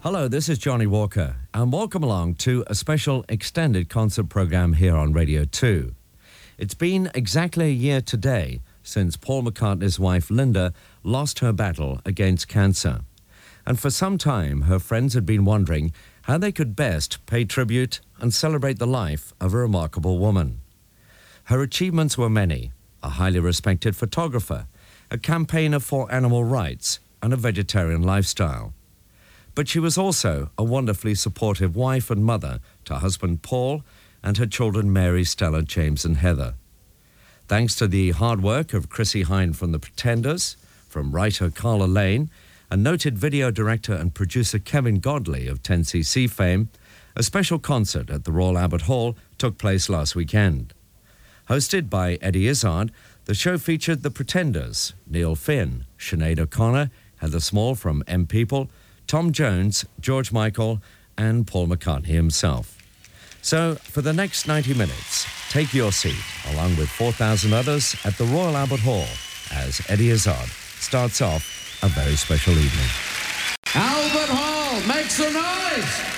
Hello, this is Johnnie Walker, and welcome along to a special extended concert program here on Radio 2. It's been exactly a year today since Paul McCartney's wife Linda lost her battle against cancer. And for some time, her friends had been wondering how they could best pay tribute and celebrate the life of a remarkable woman. Her achievements were many a highly respected photographer, a campaigner for animal rights, and a vegetarian lifestyle. But she was also a wonderfully supportive wife and mother to husband Paul and her children Mary, Stella, James, and Heather. Thanks to the hard work of Chrissie Hynde from The Pretenders, from writer Carla Lane, and noted video director and producer Kevin Godley of 10cc fame, a special concert at the Royal Albert Hall took place last weekend. Hosted by Eddie Izzard, the show featured The Pretenders, Neil Finn, Sinead O'Connor, Heather Small from M People, Tom Jones, George Michael, and Paul McCartney himself. So, for the next 90 minutes, take your seat along with 4,000 others at the Royal Albert Hall as Eddie Izzard starts off a very special evening. Albert Hall, make some noise!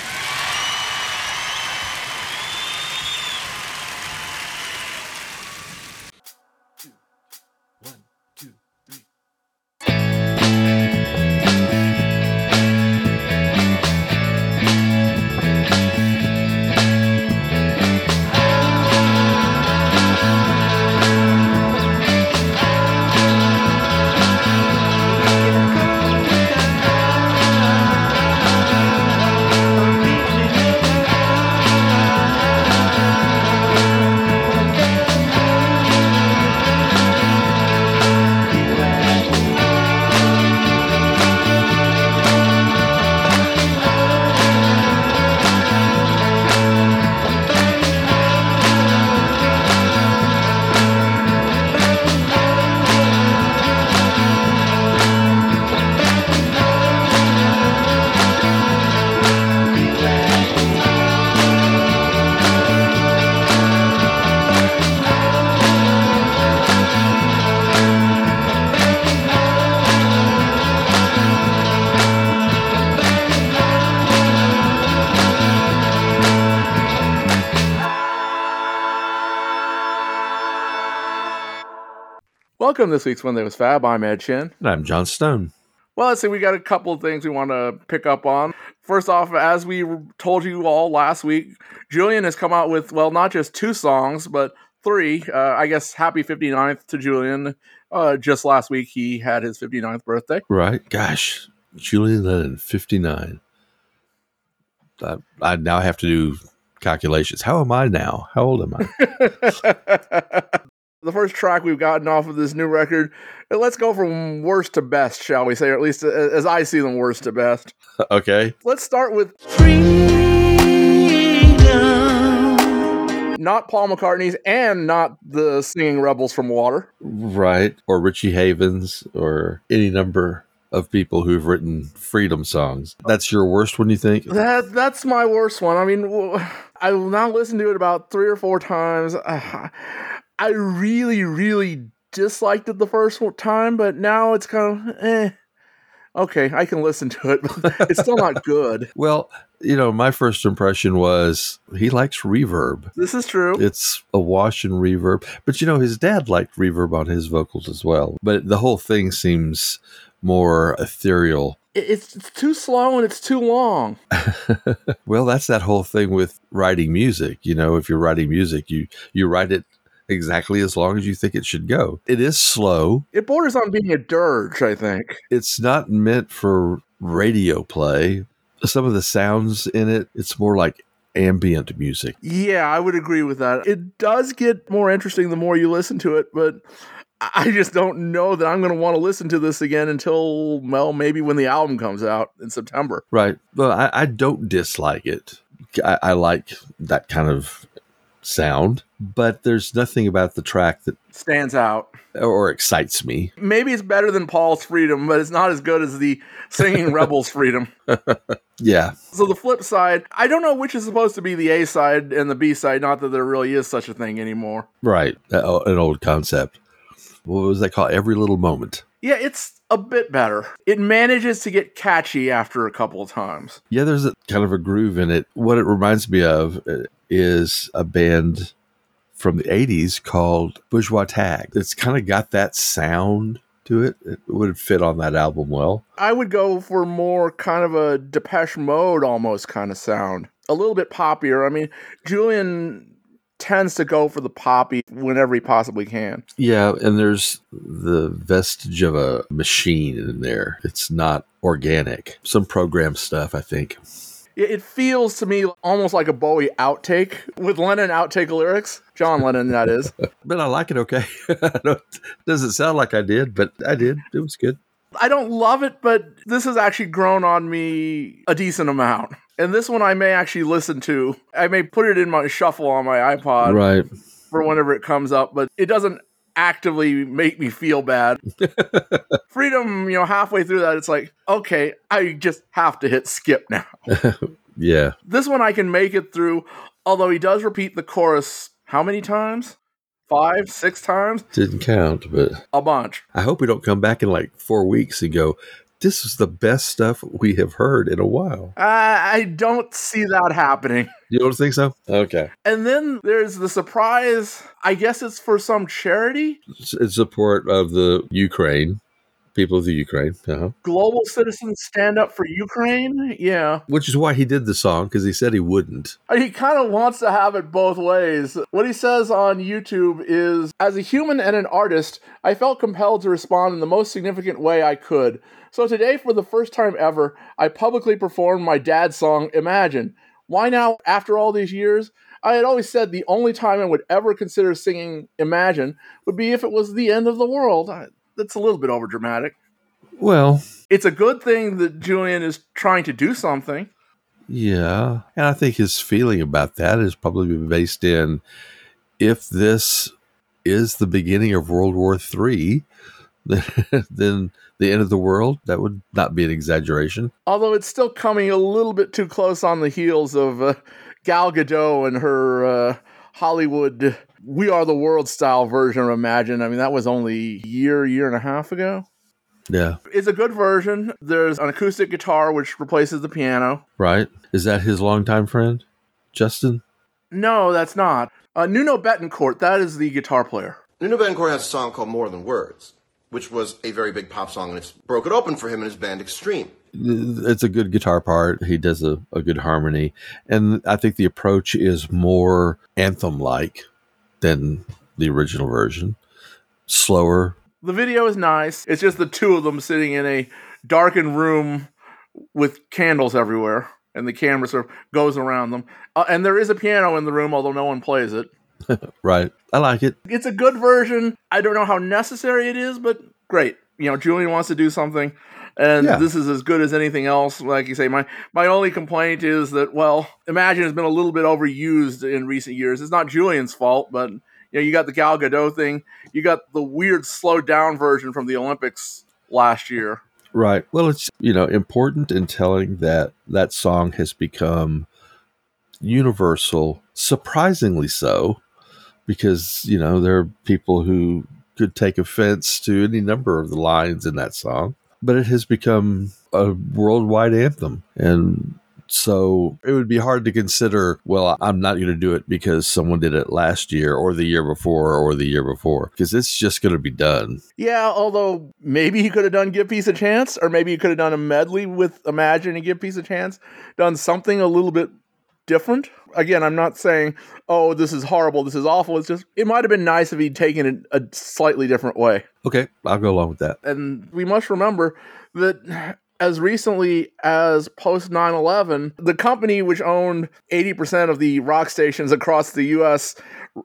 Welcome this week's When that Was Fab. I'm Ed Chin. And I'm John Stone. Well, let's see, we got a couple of things we want to pick up on. First off, as we told you all last week, Julian has come out with, well, not just two songs, but three. Uh, I guess happy 59th to Julian. Uh, just last week, he had his 59th birthday. Right? Gosh, Julian Lennon, 59. I, I now have to do calculations. How am I now? How old am I? the first track we've gotten off of this new record. Let's go from worst to best, shall we say, or at least uh, as I see them, worst to best. okay. Let's start with Freedom. not Paul McCartney's and not the singing Rebels from Water. Right. Or Richie Havens or any number of people who've written freedom songs. That's your worst one, you think? That that's my worst one. I mean, I will now listen to it about three or four times. I really, really disliked it the first time, but now it's kind of eh. Okay, I can listen to it, but it's still not good. well, you know, my first impression was he likes reverb. This is true. It's a wash and reverb. But you know, his dad liked reverb on his vocals as well. But the whole thing seems more ethereal. It's, it's too slow and it's too long. well, that's that whole thing with writing music. You know, if you're writing music, you you write it exactly as long as you think it should go. It is slow. It borders on being a dirge, I think. It's not meant for radio play. Some of the sounds in it, it's more like ambient music. Yeah, I would agree with that. It does get more interesting the more you listen to it, but I just don't know that I'm going to want to listen to this again until, well, maybe when the album comes out in September. Right. Well, I, I don't dislike it. I, I like that kind of sound, but there's nothing about the track that Stands out. or excites me. Maybe it's better than Paul's Freedom, but it's not as good as the Singing Rebels Freedom. Yeah, So the flip side, I don't know which is supposed to be the A side and the B side. Not that there really is such a thing anymore. right. That- oh, An old concept. What was that called? Every little moment. Yeah, it's a bit better. It manages to get catchy after a couple of times. Yeah, there's a kind of a groove in it. What it reminds me of uh, is a band from the 80s called Bourgeois Tagg. It's kind of got that sound to it. It would fit on that album well. I would go for more kind of a Depeche Mode almost kind of sound. A little bit poppier. I mean, Julian tends to go for the poppy whenever he possibly can. Yeah, and there's the vestige of a machine in there. It's not organic. Some program stuff, I think. It feels to me almost like a Bowie outtake with Lennon outtake lyrics. John Lennon, that is. But I like it okay. Doesn't sound like I did, but I did. It was good. I don't love it, but this has actually grown on me a decent amount. And this one I may actually listen to. I may put it in my shuffle on my iPod right. for whenever it comes up, but it doesn't actively make me feel bad. Freedom, you know, halfway through that, it's like, okay, I just have to hit skip now. Yeah. This one I can make it through, although he does repeat the chorus how many times? Five, six times? Didn't count, but A bunch. I hope we don't come back in like four weeks and go, this is the best stuff we have heard in a while. I, I don't see that happening. You don't think so? Okay. And then there's the surprise. I guess it's for some charity. In support of the Ukraine, people of the Ukraine. Uh-huh. Global citizens stand up for Ukraine. Yeah. Which is why he did the song, because he said he wouldn't. He kind of wants to have it both ways. What he says on YouTube is As a human and an artist, I felt compelled to respond in the most significant way I could. So today, for the first time ever, I publicly performed my dad's song, Imagine. Why now, after all these years? I had always said the only time I would ever consider singing Imagine would be if it was the end of the world. That's a little bit overdramatic. Well, It's a good thing that Julian is trying to do something. yeah. And I think his feeling about that is probably based in if this is the beginning of World War III, then the end of the world, that would not be an exaggeration. although it's still coming a little bit too close on the heels of uh, Gal Gadot and her uh, Hollywood "We Are the World" style version of Imagine. I mean, that was only a year, year and a half ago. Yeah. It's a good version. There's an acoustic guitar which replaces the piano. Right? Is that his longtime friend, Justin? No, that's not. Uh, Nuno Bettencourt, that is the guitar player. Nuno Bettencourt has a song called More Than Words, which was a very big pop song, and it's broke it open for him and his band Extreme. It's a good guitar part. He does a, a good harmony. And I think the approach is more anthem like than the original version. Slower. The video is nice. It's just the two of them sitting in a darkened room with candles everywhere, and the camera sort of goes around them. Uh, and there is a piano in the room, although no one plays it. Right. I like it. It's a good version. I don't know how necessary it is, but great. You know, Julian wants to do something, and Yeah. this is as good as anything else. Like you say, my my only complaint is that well, Imagine has been a little bit overused in recent years. It's not Julian's fault, but you know, you got the Gal Gadot thing, you got the weird slowed down version from the Olympics last year. Right. Well, it's, you know, important in telling that that song has become universal, surprisingly so, because, you know, there are people who could take offense to any number of the lines in that song, but it has become a worldwide anthem. And so it would be hard to consider, well, I'm not going to do it because someone did it last year or the year before or the year before, because it's just going to be done. Yeah, although maybe he could have done Give Peace a Chance, or maybe he could have done a medley with Imagine and Give Peace a Chance, done something a little bit different. Again, I'm not saying, oh, this is horrible, this is awful. It's just, it might have been nice if he'd taken it a slightly different way. Okay, I'll go along with that. And we must remember that as recently as post 9 11, the company which owned 80% of the rock stations across the US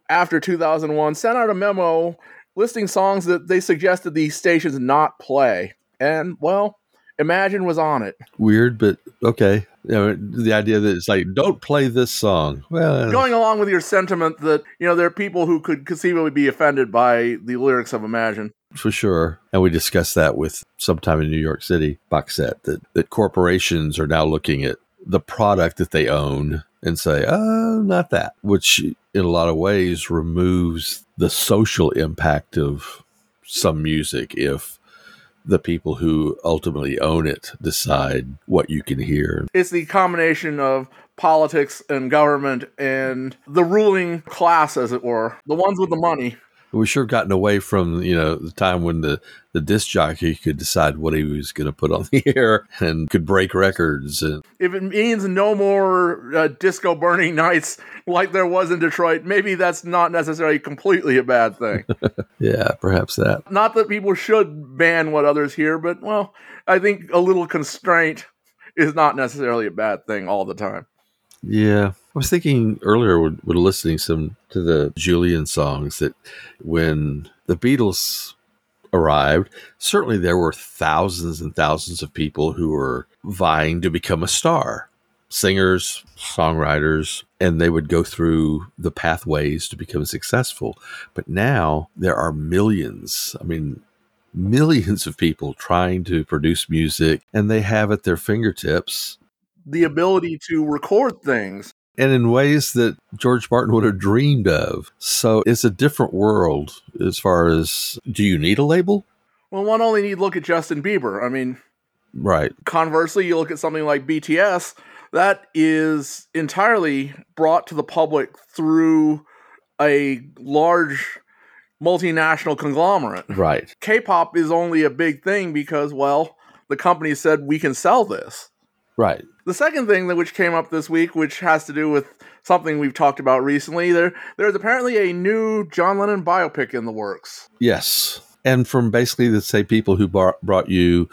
after 2001 sent out a memo listing songs that they suggested these stations not play. And, well, Imagine was on it. Weird, but okay. You know, the idea that it's like, don't play this song. Well, Going along with your sentiment that, you know, there are people who could conceivably be offended by the lyrics of Imagine. for sure. And we discussed that with sometime in New York City box set that, that corporations are now looking at the product that they own and say, oh, not that, which in a lot of ways removes the social impact of some music if the people who ultimately own it decide what you can hear. It's the combination of politics and government and the ruling class, as it were, the ones with the money. We sure have gotten away from you know the time when the the disc jockey could decide what he was going to put on the air and could break records and If it means no more uh, disco burning nights like there was in Detroit, maybe that's not necessarily completely a bad thing. yeah, perhaps that. not that people should ban what others hear, but well, I think a little constraint is not necessarily a bad thing all the time. Yeah, I was thinking earlier when, listening some to the Julian songs that when the Beatles arrived, certainly there were thousands and thousands of people who were vying to become a star. Singers, songwriters, and they would go through the pathways to become successful. But now there are millions. I mean, millions of people trying to produce music, and they have at their fingertips The ability to record things. And in ways that George Martin would have dreamed of. So it's a different world as far as do you need a label? Well, one only need look at Justin Bieber. I mean, Right. conversely, you look at something like BTS, that is entirely brought to the public through a large multinational conglomerate. Right. K-pop is only a big thing because, well, the company said we can sell this. Right. The second thing that which came up this week, which has to do with something we've talked about recently, there there's apparently a new John Lennon biopic in the works. Yes. And from basically the same people who bar- brought you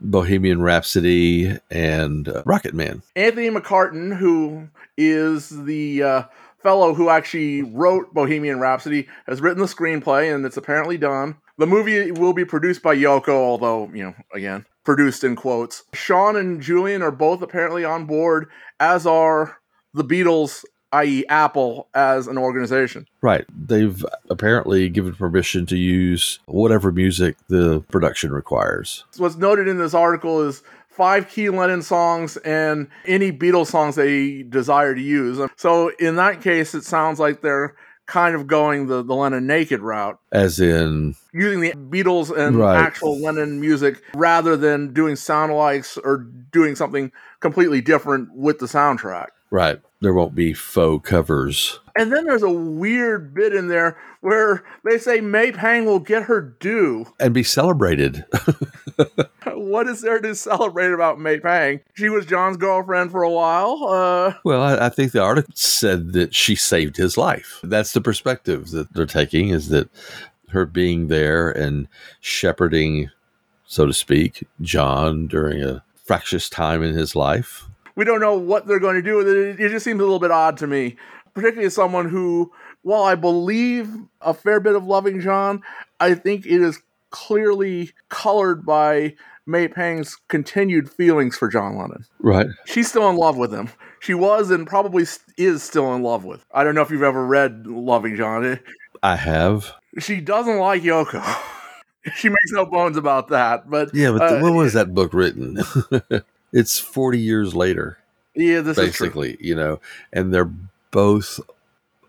Bohemian Rhapsody and uh, Rocket Man. Anthony McCarten, who is the uh, fellow who actually wrote Bohemian Rhapsody, has written the screenplay, and it's apparently done. The movie will be produced by Yoko, although, you know, again, produced in quotes. Sean and Julian are both apparently on board, as are the Beatles, i.e., Apple, as an organization. Right. They've apparently given permission to use whatever music the production requires. What's noted in this article is five key Lennon songs and any Beatles songs they desire to use. So in that case, it sounds like they're kind of going the, the Lennon naked route, As in, using the Beatles and Right. actual Lennon music rather than doing sound alikes or doing something completely different with the soundtrack. Right, there won't be faux covers. And then there's a weird bit in there where they say May Pang will get her due. And be celebrated. What is there to celebrate about May Pang? She was John's girlfriend for a while. Uh, Well, I, I think the article said that she saved his life. That's the perspective that they're taking is that her being there and shepherding, so to speak, John during a fractious time in his life. We don't know what they're going to do with it. It just seems a little bit odd to me, particularly as someone who, while I believe a fair bit of loving John, I think it is clearly colored by May Pang's continued feelings for John Lennon. Right. She's still in love with him. She was and probably is still in love with. I don't know if you've ever read Loving John. I have. She doesn't like Yoko. she makes no bones about that. But Yeah, but uh, when was that book written? it's 40 years later, yeah, this is true. basically, you know, and they're both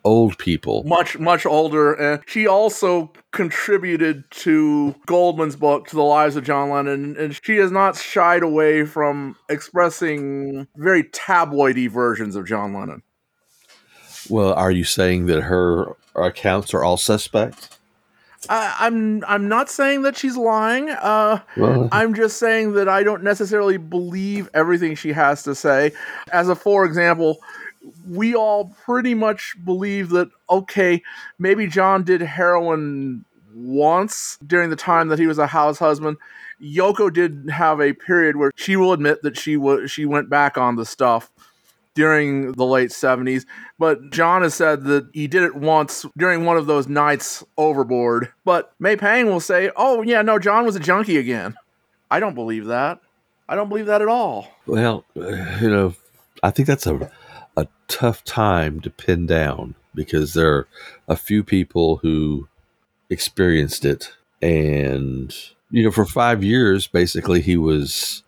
old people. much much older and she also contributed to goldman's book to the lives of john lennon and she has not shied away from expressing very tabloidy versions of john lennon Well, are you saying that her accounts are all suspect? I, i'm i'm not saying that she's lying uh Well, I'm just saying that I don't necessarily believe everything she has to say. As a for example, we all pretty much believe that okay, maybe John did heroin once during the time that he was a house husband. Yoko did have a period where she will admit that she was she went back on the stuff during the late 70s, but John has said that he did it once during one of those nights overboard. But May Pang will say, "Oh yeah, no, John was a junkie again." I don't believe that. I don't believe that at all. well, you know, I think that's a a tough time to pin down because there are a few people who experienced it and you know for 5 years basically he was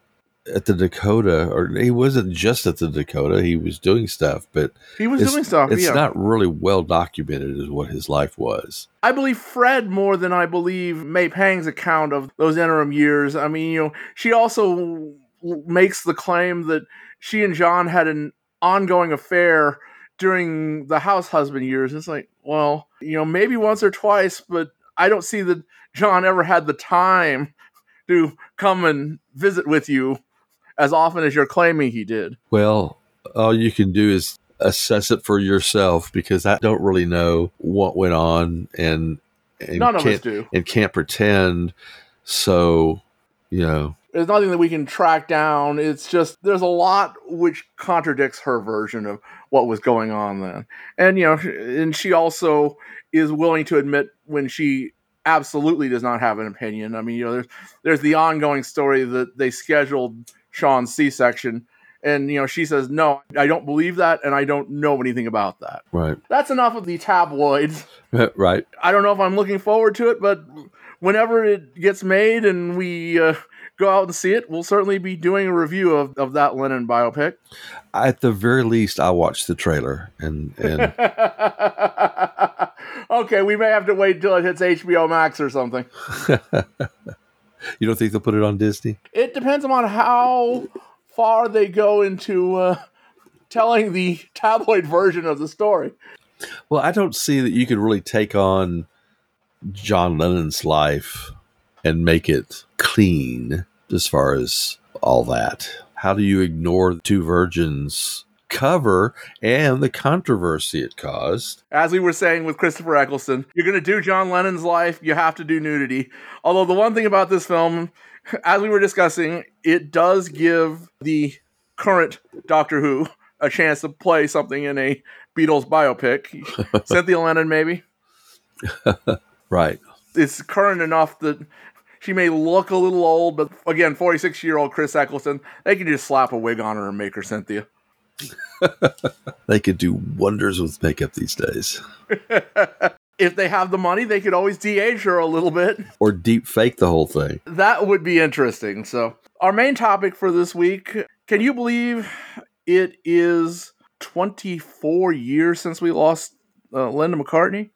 at the Dakota or he wasn't just at the Dakota he was doing stuff but He was doing stuff. it's yeah. not really well documented as what his life was I believe Fred more than I believe May Pang's account of those interim years. I mean, you know, she also makes the claim that she and John had an ongoing affair during the house husband years. It's like, well, you know, maybe once or twice, but I don't see that John ever had the time to come and visit with you as often as you're claiming he did. Well, all you can do is assess it for yourself because I don't really know what went on and, and None of us can't, do. and can't pretend. So, you know, there's nothing that we can track down. It's just there's a lot which contradicts her version of what was going on then. And you know, and she also is willing to admit when she absolutely does not have an opinion. I mean, you know, there's there's the ongoing story that they scheduled Sean's C-section and you know, she says, "No, I don't believe that and I don't know anything about that." right, That's enough of the tabloids. right. I don't know if I'm looking forward to it, but whenever it gets made and we uh, go out and see it, we'll certainly be doing a review of, of that Lennon biopic. At the very least, I watched the trailer and, and okay, we may have to wait until it hits HBO Max or something. you don't think they'll put it on Disney? It depends on how far they go into uh, telling the tabloid version of the story. Well, I don't see that you could really take on John Lennon's life and make it clean as far as all that. How do you ignore Two Virgins cover and the controversy it caused? As we were saying with Christopher Eccleston, you're going to do John Lennon's life, you have to do nudity. Although, the one thing about this film, as we were discussing, it does give the current Doctor Who a chance to play something in a Beatles biopic. Cynthia Lennon, maybe. Right. It's current enough that she may look a little old, but again, 46 year old Chris Eccleston, they can just slap a wig on her and make her Cynthia. They could do wonders with makeup these days. If they have the money, they could always de age her a little bit. Or deep fake the whole thing. That would be interesting. So, our main topic for this week can you believe it is 24 years since we lost uh, Linda McCartney?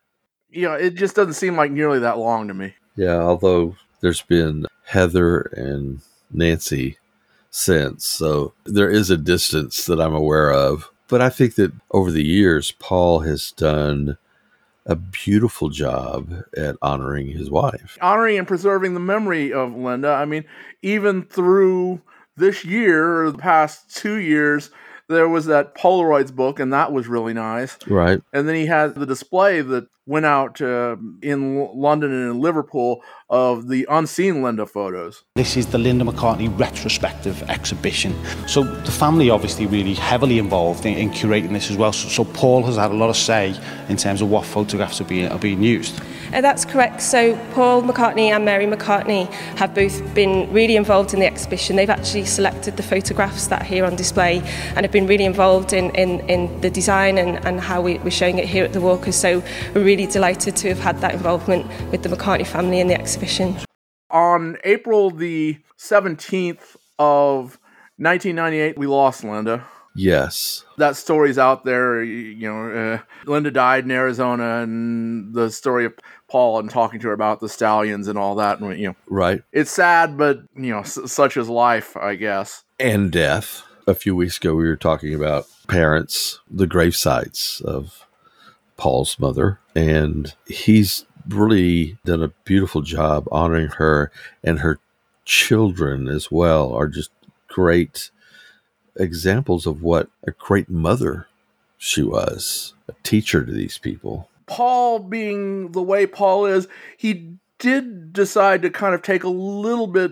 You know, it just doesn't seem like nearly that long to me. Yeah, although there's been Heather and Nancy since, so there is a distance that I'm aware of. But I think that over the years, Paul has done a beautiful job at honoring his wife. Honoring and preserving the memory of Linda. I mean, even through this year or the past two years, there was that Polaroids book, and that was really nice. Right. And then he had the display that went out uh, in London and in Liverpool of the unseen Linda photos. This is the Linda McCartney retrospective exhibition. So the family obviously really heavily involved in, in curating this as well. So, so Paul has had a lot of say in terms of what photographs are being, are being used. Uh, that's correct. So Paul McCartney and Mary McCartney have both been really involved in the exhibition. They've actually selected the photographs that are here on display and have been really involved in, in, in the design and, and how we, we're showing it here at the Walkers. So we're really delighted to have had that involvement with the McCartney family in the exhibition. On April the 17th of 1998, we lost Linda. Yes. That story's out there. You know, uh, Linda died in Arizona, and the story of Paul and talking to her about the stallions and all that. And, you know, Right. it's sad, but, you know, s- such is life, I guess. And death. A few weeks ago, we were talking about parents, the grave sites of Paul's mother, and he's really done a beautiful job honoring her and her children as well are just great examples of what a great mother she was, a teacher to these people. Paul being the way Paul is, he did decide to kind of take a little bit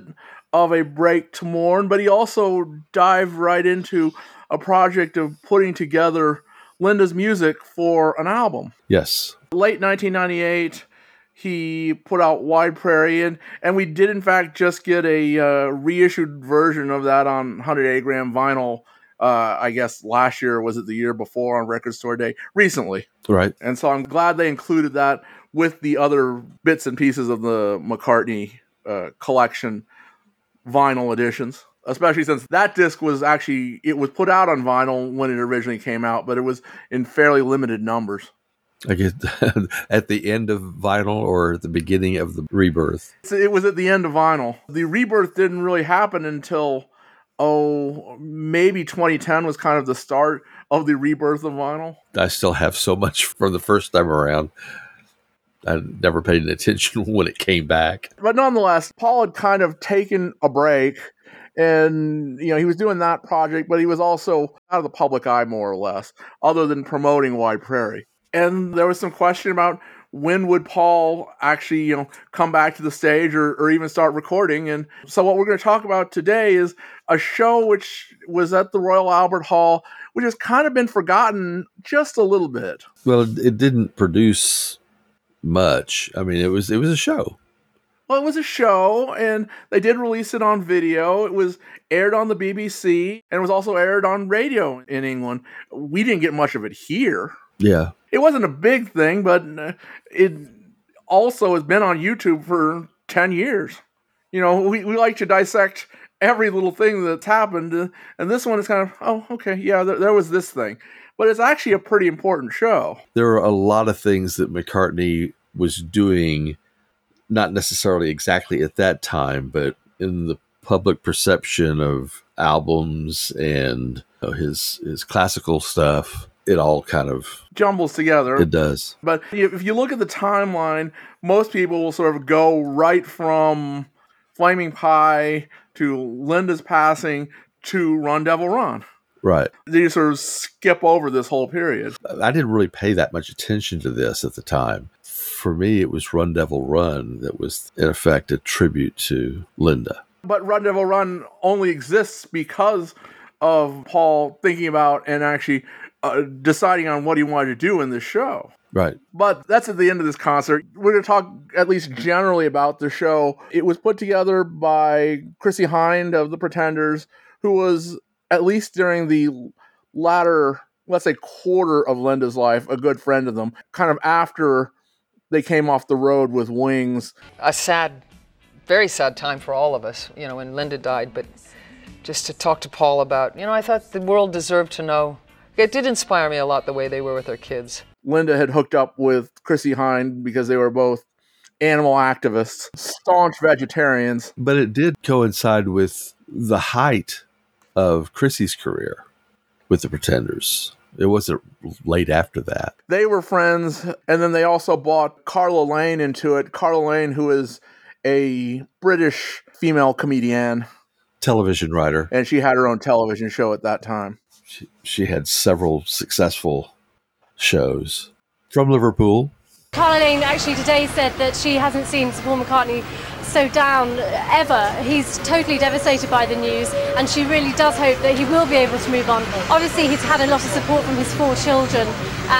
of a break to mourn, but he also dived right into a project of putting together Linda's music for an album. Yes. Late 1998, he put out Wide Prairie, and, and we did, in fact, just get a uh, reissued version of that on 108 gram vinyl Uh, I guess last year was it the year before on Record Store Day recently, Right. and so I'm glad they included that with the other bits and pieces of the McCartney uh, collection vinyl editions. Especially since that disc was actually it was put out on vinyl when it originally came out, but it was in fairly limited numbers. I get at the end of vinyl or at the beginning of the rebirth. It was at the end of vinyl. The rebirth didn't really happen until oh maybe 2010 was kind of the start of the rebirth of vinyl. I still have so much from the first time around. I never paid any attention when it came back. But nonetheless, Paul had kind of taken a break and you know he was doing that project, but he was also out of the public eye more or less, other than promoting Wide Prairie. And there was some question about when would Paul actually, you know, come back to the stage or, or even start recording. And so what we're going to talk about today is a show which was at the Royal Albert Hall, which has kind of been forgotten just a little bit. Well, it, didn't produce much. I mean, it was it was a show. Well, it was a show, and they did release it on video. It was aired on the BBC, and it was also aired on radio in England. We didn't get much of it here. Yeah. It wasn't a big thing, but uh, it also has been on YouTube for 10 years. You know, we, we like to dissect every little thing that's happened, uh, and this one is kind of, oh, okay, yeah, there, there was this thing. But it's actually a pretty important show. There are a lot of things that McCartney was doing, not necessarily exactly at that time, but in the public perception of albums and you know, his his classical stuff. It all kind of Jumbles together. it does. But if you look at the timeline, most people will sort of go right from Flaming Pie to Linda's passing to Run Devil Run. Right. They sort of skip over this whole period. I didn't really pay that much attention to this at the time. For me, it was Run Devil Run that was, in effect, a tribute to Linda. But Run Devil Run only exists because of Paul thinking about and actually uh, deciding on what he wanted to do in this show. Right. But that's at the end of this concert. We're going to talk at least generally about the show. It was put together by Chrissie Hynde of the Pretenders, who was, at least during the latter, let's say, quarter of Linda's life, a good friend of them, kind of after they came off the road with Wings. a sad, very sad time for all of us, you know, when Linda died. But just to talk to Paul about, you know, I thought the world deserved to know. It did inspire me a lot the way they were with their kids. Linda had hooked up with Chrissie Hynde because they were both animal activists, staunch vegetarians. But it did coincide with the height of Chrissie's career with the Pretenders. It wasn't late after that. They were friends, and then they also bought Carla Lane into it. Carla Lane, who is a British female comedian, Television writer. and she had her own television show at that time. She, had several successful shows from Liverpool. Carla Lane actually today said that she hasn't seen Sir Paul McCartney so down ever. He's totally devastated by the news, and she really does hope that he will be able to move on. Obviously, he's had a lot of support from his four children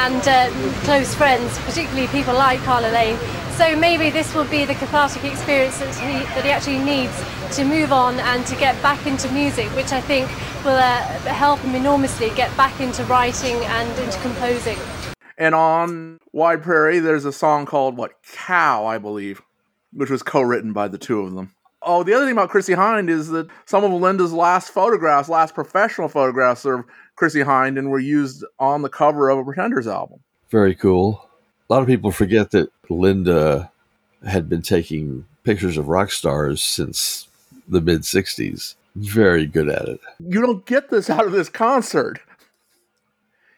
and uh, close friends, particularly people like Carla Lane. So maybe this will be the cathartic experience that he, that he actually needs to move on and to get back into music, which I think will uh, help him enormously get back into writing and into composing. And on Wide Prairie, there's a song called what Cow, I believe, which was co-written by the two of them. Oh, the other thing about Chrissie Hynde is that some of Linda's last photographs, last professional photographs of Chrissie Hynde, and were used on the cover of a Pretenders album. Very cool. A lot of people forget that Linda had been taking pictures of rock stars since the mid 60s. Very good at it. You don't get this out of this concert.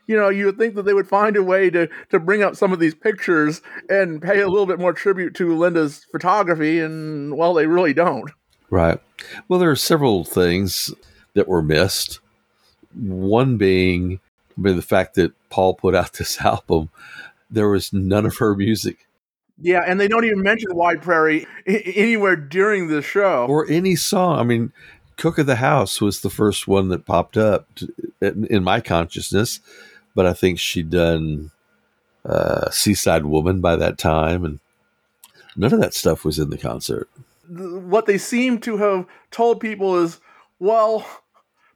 You know, you would think that they would find a way to, to bring up some of these pictures and pay a little bit more tribute to Linda's photography, and well, they really don't. Right. Well, there are several things that were missed. One being, I mean, the fact that Paul put out this album, there was none of her music Yeah, and they don't even mention the Wide Prairie I- anywhere during the show. or any song. I mean, Cook of the House was the first one that popped up to, in, in my consciousness, but I think she'd done uh, Seaside Woman by that time, and none of that stuff was in the concert. what they seem to have told people is, well,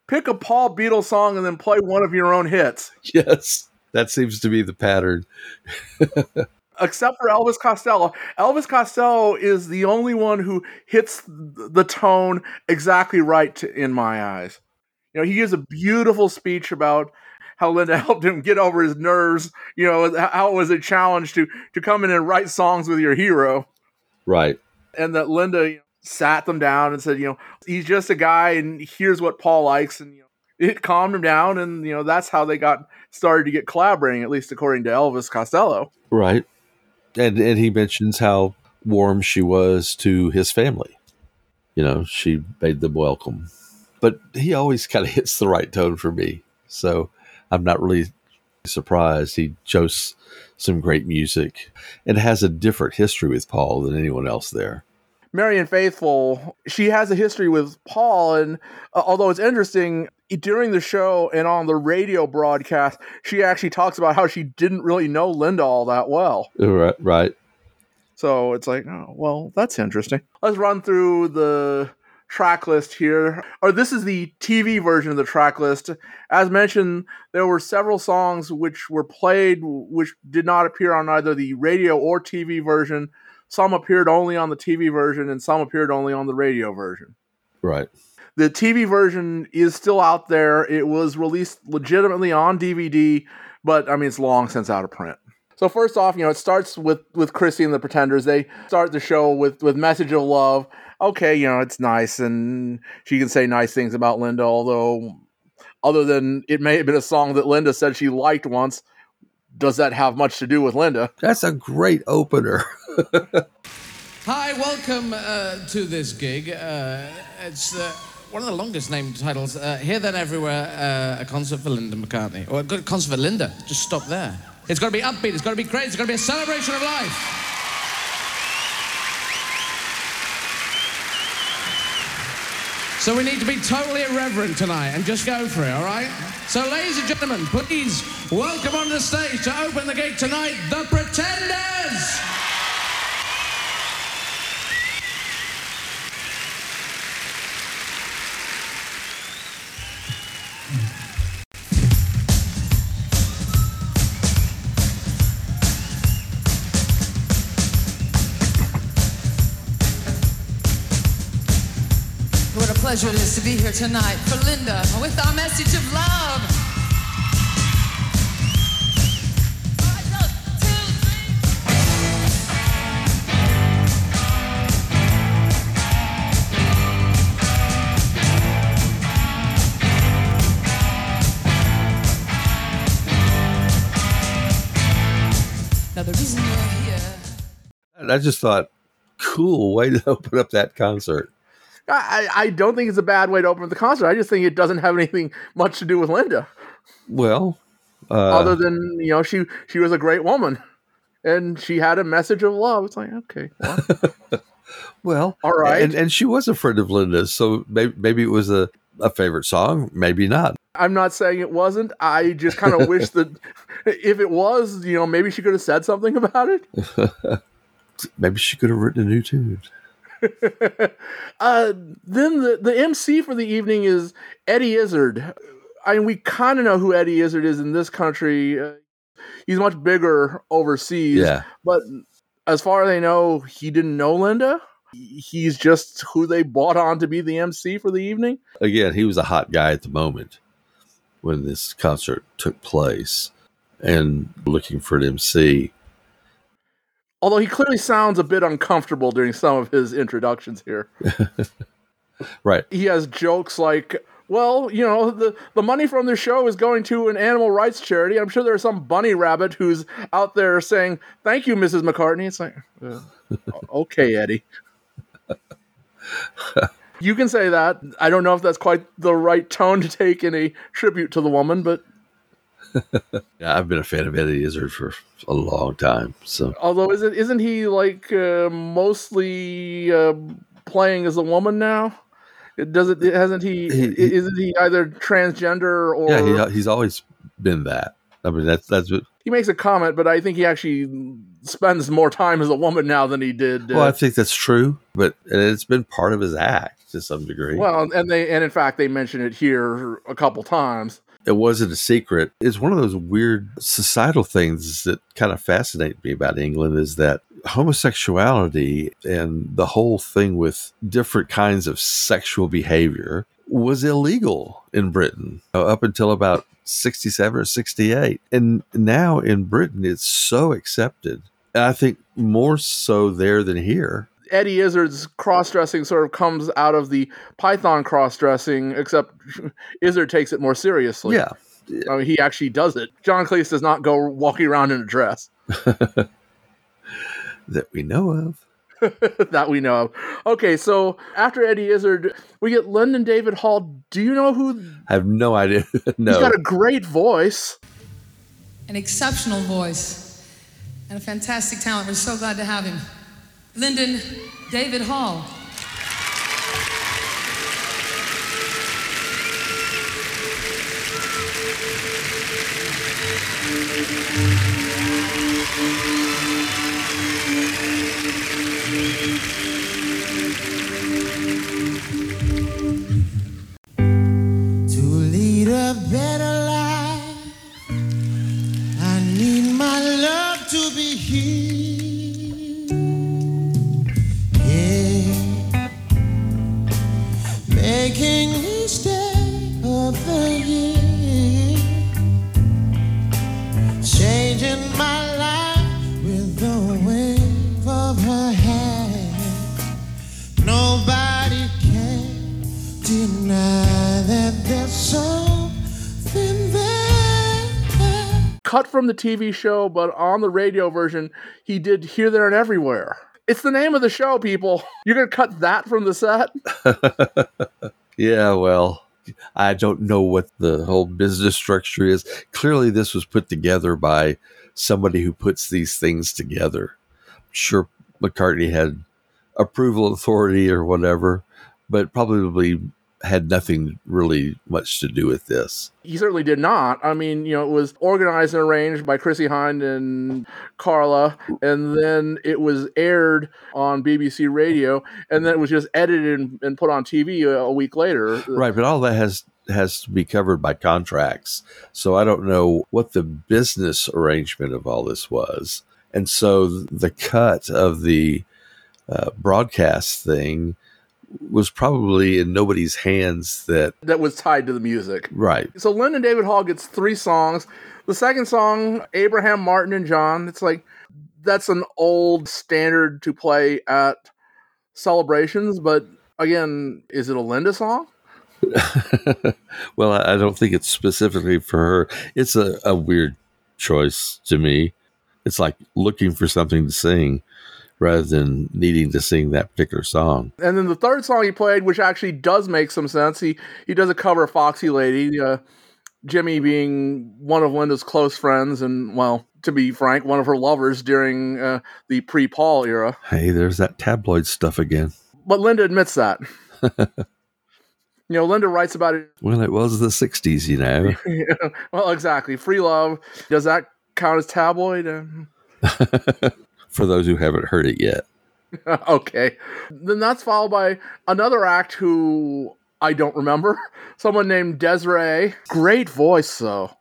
pick a Paul Beatles song and then play one of your own hits. Yes, that seems to be the pattern. Except for Elvis Costello. Elvis Costello is the only one who hits the tone exactly right to, in my eyes. You know, he gives a beautiful speech about how Linda helped him get over his nerves. You know, how it was a challenge to to come in and write songs with your hero. Right. And that Linda sat them down and said, you know, he's just a guy and here's what Paul likes. And, you know, it calmed him down. And, you know, that's how they got started to get collaborating, at least according to Elvis Costello. Right. And, and he mentions how warm she was to his family. You know, she made them welcome. But he always kind of hits the right tone for me. So I'm not really surprised. He chose some great music and has a different history with Paul than anyone else there. Marianne Faithfull, she has a history with Paul, and uh, although it's interesting, during the show and on the radio broadcast, she actually talks about how she didn't really know Linda all that well. Right, right. So it's like, oh, well, that's interesting. Let's run through the track list here. Or this is the TV version of the track list. As mentioned, there were several songs which were played which did not appear on either the radio or TV version. Some appeared only on the TV version and some appeared only on the radio version. Right. The TV version is still out there. It was released legitimately on DVD, but I mean it's long since out of print. So first off, you know, it starts with with Chrissie and the Pretenders. They start the show with with Message of Love. Okay, you know, it's nice and she can say nice things about Linda, although other than it may have been a song that Linda said she liked once, does that have much to do with Linda? That's a great opener. Hi, welcome uh, to this gig. Uh, it's uh, one of the longest named titles. Uh, Here, There, Everywhere, uh, a concert for Linda McCartney. Or a good concert for Linda. Just stop there. It's got to be upbeat, it's got to be great, it's got to be a celebration of life. So we need to be totally irreverent tonight and just go for it, all right? So, ladies and gentlemen, please welcome on the stage to open the gig tonight, The Pretenders! Pleasure it is to be here tonight for Linda with our message of love. I just thought, cool way to open up that concert. I, I don't think it's a bad way to open the concert. I just think it doesn't have anything much to do with Linda, Well, uh, other than you know she she was a great woman, and she had a message of love. It's like okay, well, well, all right. And, and she was a friend of Linda's, so maybe, maybe it was a, a favorite song, maybe not. I'm not saying it wasn't. I just kind of wish that if it was, you know, maybe she could have said something about it. maybe she could have written a new tune. uh, then the, the MC for the evening is Eddie Izzard. I mean, we kind of know who Eddie Izzard is in this country. Uh, he's much bigger overseas. Yeah. But as far as I know, he didn't know Linda. He's just who they bought on to be the MC for the evening. Again, he was a hot guy at the moment when this concert took place and looking for an MC. Although he clearly sounds a bit uncomfortable during some of his introductions here. Right. he has jokes like, well, you know, the, the money from the show is going to an animal rights charity. I'm sure there's some bunny rabbit who's out there saying, thank you, Mrs. McCartney. It's like, uh, okay, Eddie. you can say that. I don't know if that's quite the right tone to take in a tribute to the woman, but Yeah, I've been a fan of Eddie Izzard for a long time. So although isn't isn't he like uh, mostly uh, playing as a woman now? It doesn't. It, hasn't he, He- he- Isn't he either transgender or? yeah, he, he's always been that. I mean, that's that's what. he makes a comment, but I think he actually spends more time as a woman now than he did. Uh, Well, I think that's true, but it's been part of his act. to some degree. Well, and they and in fact they mention it here a couple times. It wasn't a secret. It's one of those weird societal things that kind of fascinate me about England is that homosexuality and the whole thing with different kinds of sexual behavior was illegal in Britain uh, up until about 67 or 68. And now in Britain, it's so accepted. And I think more so there than here. Eddie Izzard's cross dressing sort of comes out of the Python cross dressing, except Izzard takes it more seriously. Yeah. I mean, he actually does it. John Cleese does not go walking around in a dress that we know of. that we know of. Okay, so after Eddie Izzard, we get Lyndon David Hall. Do you know who? I have no idea. no. He's got a great voice. An exceptional voice and a fantastic talent. We're so glad to have him. Lyndon David Hall. TV show, but on the radio version, he did Here, There, and Everywhere. It's the name of the show, people. You're going to cut that from the set? Yeah, well, I don't know what the whole business structure is. Clearly, this was put together by somebody who puts these things together. Sure, McCartney had approval authority or whatever, but probably had nothing really much to do with this. He certainly did not. I mean, you know, it was organized and arranged by Chrissie Hynde and Carla, and then it was aired on BBC Radio, and then it was just edited and, put on TV a, a week later. Right, but all that has has to be covered by contracts. So I don't know what the business arrangement of all this was. And so the cut of the uh, broadcast thing was probably in nobody's hands that That was tied to the music. right. So Lyndon David Hall gets three songs. The second song, Abraham, Martin, and John, it's like that's an old standard to play at celebrations, but again, is it a Linda song? well, I I don't think it's specifically for her. It's a, a weird choice to me. It's like looking for something to sing rather than needing to sing that particular song. And then the third song he played, which actually does make some sense, he he does a cover of Foxy Lady, uh, Jimi being one of Linda's close friends, and well, to be frank, one of her lovers during uh, the pre-Paul era. Hey, there's that tabloid stuff again. But Linda admits that. you know, Linda writes about it. Well, it was the 60s, you know. well, exactly. Free love. Does that count as tabloid? For those who haven't heard it yet. okay. Then that's followed by another act who I don't remember. Someone named Des'ree. Great voice, though.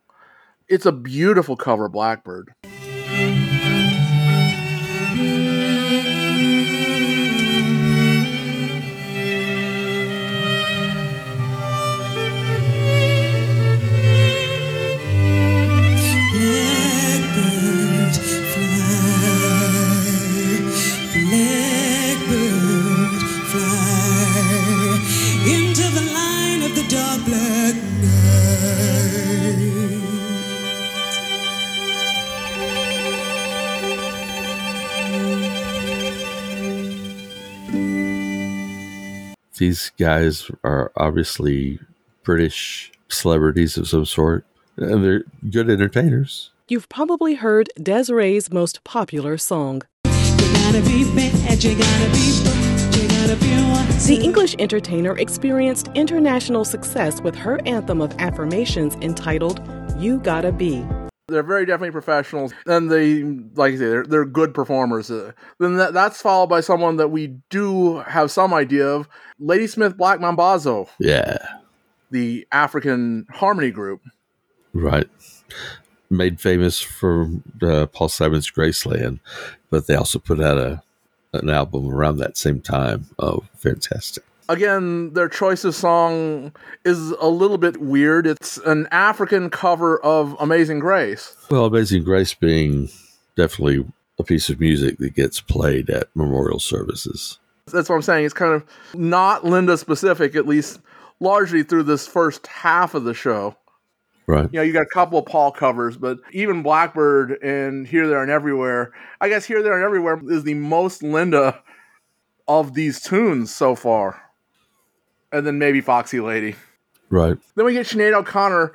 It's a beautiful cover. Blackbird These guys are obviously British celebrities of some sort, and they're good entertainers. You've probably heard Des'ree's most popular song. The English entertainer experienced international success with her anthem of affirmations entitled You Gotta Be. They're very definitely professionals, and they, like I say, they're, they're good performers. Uh, then that, that's followed by someone that we do have some idea of, Ladysmith Black Mambazo, Yeah, the African harmony group. right. Made famous for uh, Paul Simon's Graceland, but they also put out a an album around that same time. Oh, fantastic! Again, their choice of song is a little bit weird. It's an African cover of Amazing Grace. Well, Amazing Grace being definitely a piece of music that gets played at memorial services. That's what I'm saying. It's kind of not Linda specific, at least largely through this first half of the show. Right. You know, you got a couple of Paul covers, but even Blackbird and Here, There, and Everywhere. I guess Here, There, and Everywhere is the most Linda of these tunes so far. And then maybe Foxy Lady. Right. Then we get Sinead O'Connor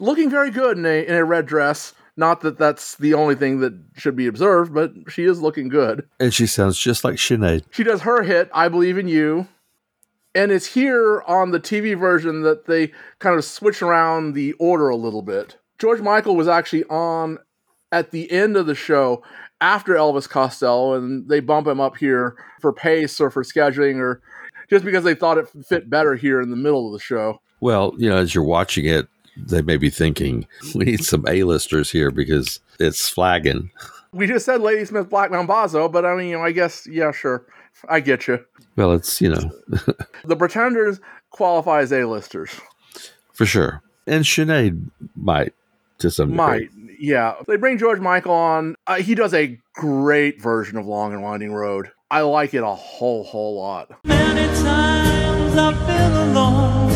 looking very good in a, in a red dress. Not that that's the only thing that should be observed, but she is looking good. And she sounds just like Sinead. She does her hit, I Believe in You. And it's here on the TV version that they kind of switch around the order a little bit. George Michael was actually on at the end of the show after Elvis Costello, and they bump him up here for pace or for scheduling or just because they thought it fit better here in the middle of the show. Well, you know, as you're watching it, they may be thinking we need some A-listers here because it's flagging. We just said Ladysmith Black Mambazo, but I mean, you know, I guess, yeah, sure. I get you. Well, it's you know The Pretenders qualify as A-listers. for sure. And Sinead might to some degree. Might, yeah. They bring George Michael on. Uh, he does a great version of Long and Winding Road. I like it a whole, whole lot. Many times I've been alone,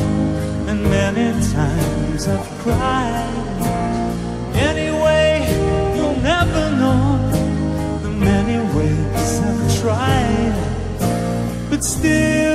and many times I've cried. Anyway, you'll never know the many ways I've tried, but still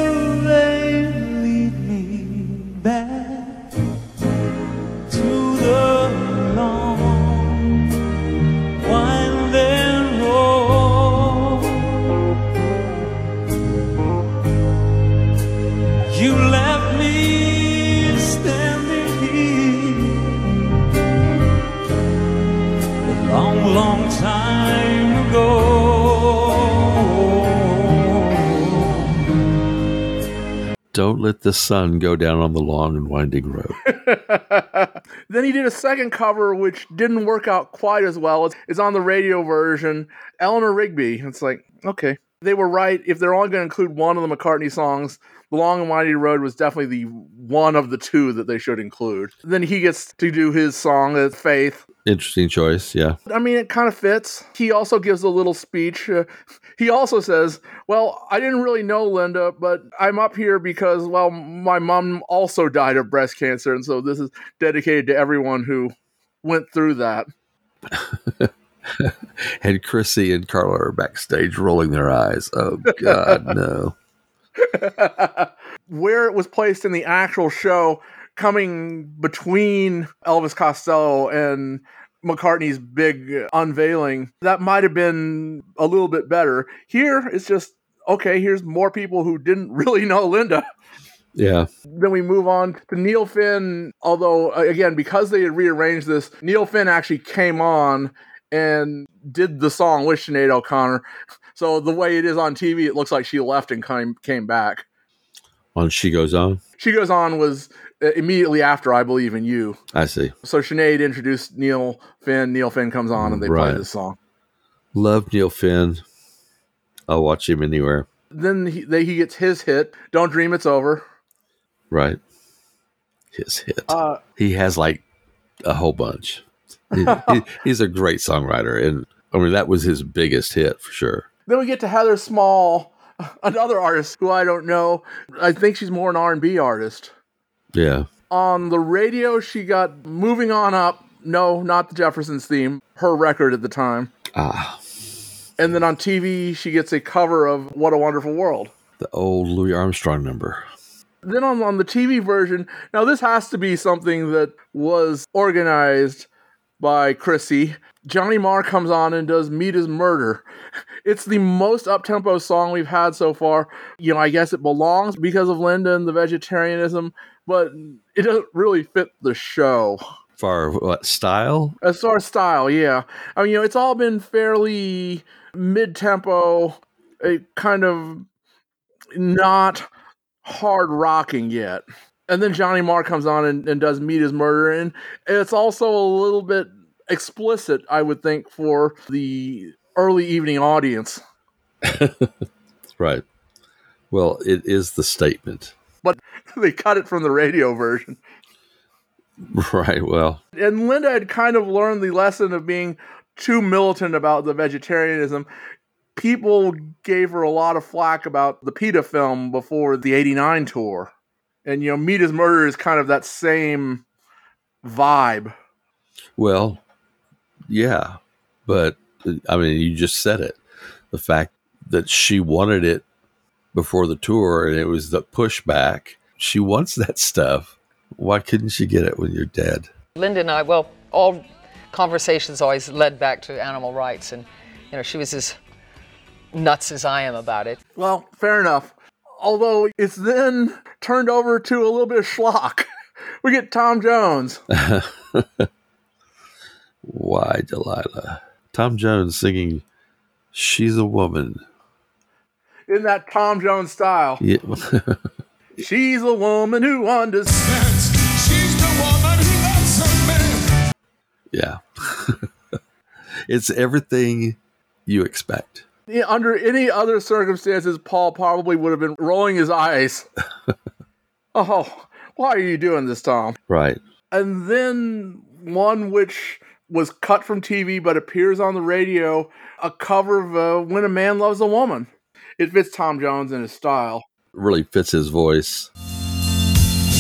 Don't let the sun go down on the long and winding road. then he did a second cover, which didn't work out quite as well. It's, it's on the radio version. Eleanor Rigby. It's like, okay. They were right. If they're only going to include one of the McCartney songs, The Long and Winding Road was definitely the one of the two that they should include. Then he gets to do his song, uh, Faith. Interesting choice. Yeah. I mean, it kind of fits. He also gives a little speech. Uh, he also says, Well, I didn't really know Linda, but I'm up here because, well, my mom also died of breast cancer. And so this is dedicated to everyone who went through that. and Chrissie and Carla are backstage rolling their eyes. Oh God, no. Where it was placed in the actual show, coming between Elvis Costello and McCartney's big unveiling, that might have been a little bit better. Here, it's just okay. Here's more people who didn't really know Linda. Yeah. Then we move on to Neil Finn. Although, uh, again, because they had rearranged this, Neil Finn actually came on and did the song with Sinead O'Connor. So the way it is on TV, it looks like she left and came came back. On she goes on. She goes on was uh, immediately after I Believe in You. I see. So Sinead introduced Neil Finn. Neil Finn comes on and they Right. play this song. Love Neil Finn. I'll watch him anywhere. Then he, they, he gets his hit. Don't dream it's over. Right. His hit. Uh, he has like a whole bunch. He- he- he's a great songwriter, and I mean that was his biggest hit for sure. Then we get to Heather Small, another artist who I don't know. I think she's more an R&B artist. Yeah. On the radio, she got Moving On Up. No, not the Jeffersons theme. Her record at the time. Ah, And then on TV, she gets a cover of What a Wonderful World. the old Louis Armstrong number. Then on, on the TV version, now this has to be something that was organized by Chrissie. Johnny Marr comes on and does Meat Is Murder. It's the most up-tempo song we've had so far. You know, I guess it belongs because of Linda and the vegetarianism, but it doesn't really fit the show. far what style? As far as style, yeah. I mean, you know, it's all been fairly mid tempo, a kind of not hard rocking yet. And then Johnny Marr comes on and, and does Meat Is Murder, and it's also a little bit explicit, I would think, for the early evening audience. Right. Well, it is the statement. But they cut it from the radio version. Right. Well, And Linda had kind of learned the lesson of being too militant about the vegetarianism. People gave her a lot of flack about the PETA film before the 89 tour. And, you know, Meat Is Murder is kind of that same vibe. well, yeah. But I mean, you just said it. The fact that she wanted it before the tour and it was the pushback. She wants that stuff. Why couldn't she get it when you're dead? Linda and I, well, all conversations always led back to animal rights, and you know, she was as nuts as I am about it. Well, fair enough. Although it's then turned over to a little bit of schlock. We get Tom Jones. Why, Delilah? Tom Jones singing She's a Woman. in that Tom Jones style. Yeah. She's a woman who understands. She's the woman who loves her man. yeah. it's everything you expect. Yeah, under any other circumstances, Paul probably would have been rolling his eyes. oh, why are you doing this, Tom? Right. And then one which was cut from TV but appears on the radio, a cover of uh, When a Man Loves a Woman. It fits Tom Jones in his style. Really fits his voice.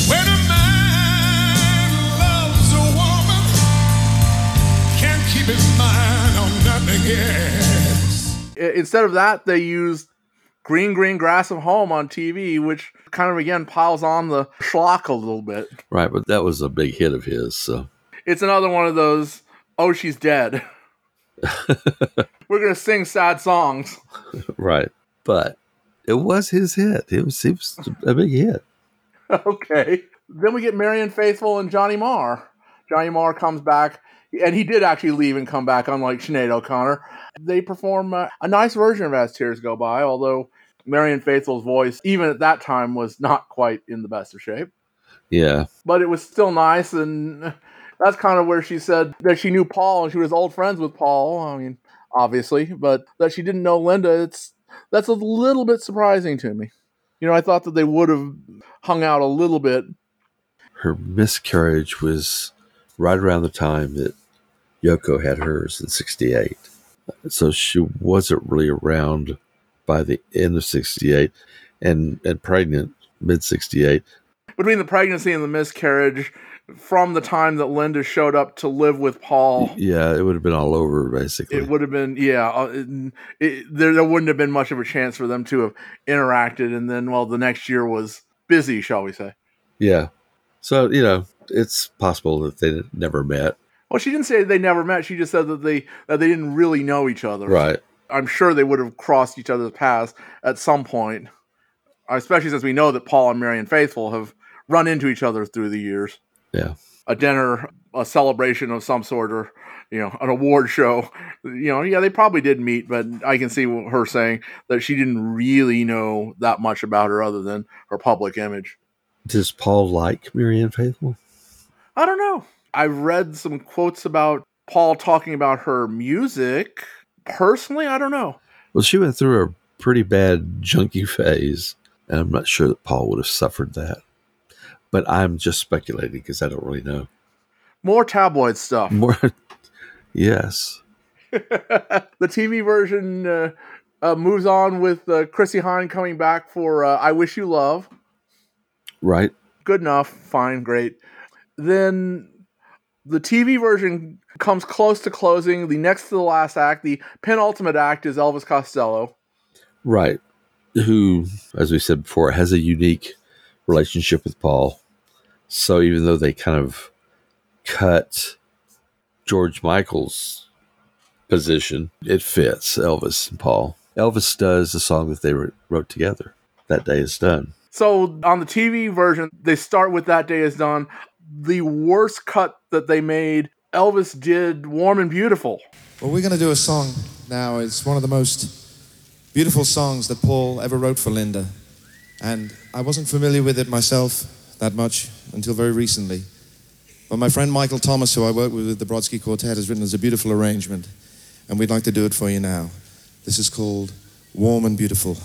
When a man loves a woman, can't keep his mind on nothing else. Instead of that, they used Green Green Grass of Home on TV, which kind of again piles on the schlock a little bit. Right, but that was a big hit of his. So It's another one of those, oh, she's dead. We're going to sing sad songs. right, but it was his hit. It was, it was a big hit. okay. Then we get Marianne Faithfull and Johnny Marr. Johnny Marr comes back, and he did actually leave and come back, unlike Sinead O'Connor. They perform uh, a nice version of As Tears Go By, although Marianne Faithfull's voice, even at that time, was not quite in the best of shape. Yeah, But it was still nice, and that's kind of where she said that she knew Paul and she was old friends with Paul. I mean, obviously, but that she didn't know Linda. It's that's a little bit surprising to me. You know, I thought that they would have hung out a little bit her miscarriage was right around the time that Yoko had hers in 68. So she wasn't really around by the end of 68 and, and pregnant mid 68. between the pregnancy and the miscarriage from the time that Linda showed up to live with Paul. Yeah, it would have been all over basically. It would have been, yeah. uh, It, it, there, there wouldn't have been much of a chance for them to have interacted, and then, well, the next year was busy, shall we say? Yeah. So, you know, it's possible that they never met. Well, she didn't say they never met. She just said that they that they didn't really know each other. Right. I'm sure they would have crossed each other's paths at some point, especially since we know that Paul and Marianne Faithfull have run into each other through the years. Yeah. A dinner, a celebration of some sort, or you know, an award show. You know, yeah, they probably did meet, but I can see her saying that she didn't really know that much about her other than her public image. Does Paul like Marianne Faithfull? I don't know. I've read some quotes about Paul talking about her music. Personally, I don't know. Well, she went through a pretty bad junkie phase, and I'm not sure that Paul would have suffered that. But I'm just speculating because I don't really know. More tabloid stuff. More, yes, the TV version uh, uh, moves on with uh, Chrissie Hynde coming back for uh, "I Wish You Love." right. Good enough, fine, great. Then the TV version comes close to closing. The next to the last act, the penultimate act, is Elvis Costello. Right. Who, as we said before, has a unique relationship with Paul. So even though they kind of cut George Michael's position, it fits Elvis and Paul. Elvis does the song that they wrote- wrote together. That day is done. So on the TV version, they start with "That Day Is Done." the worst cut that they made. Elvis did "Warm and Beautiful." Well, we're going to do a song now. It's one of the most beautiful songs that Paul ever wrote for Linda. And I wasn't familiar with it myself that much until very recently. But my friend Michael Thomas, who I work with with the Brodsky Quartet, has written us a beautiful arrangement. And we'd like to do it for you now. This is called Warm and Beautiful.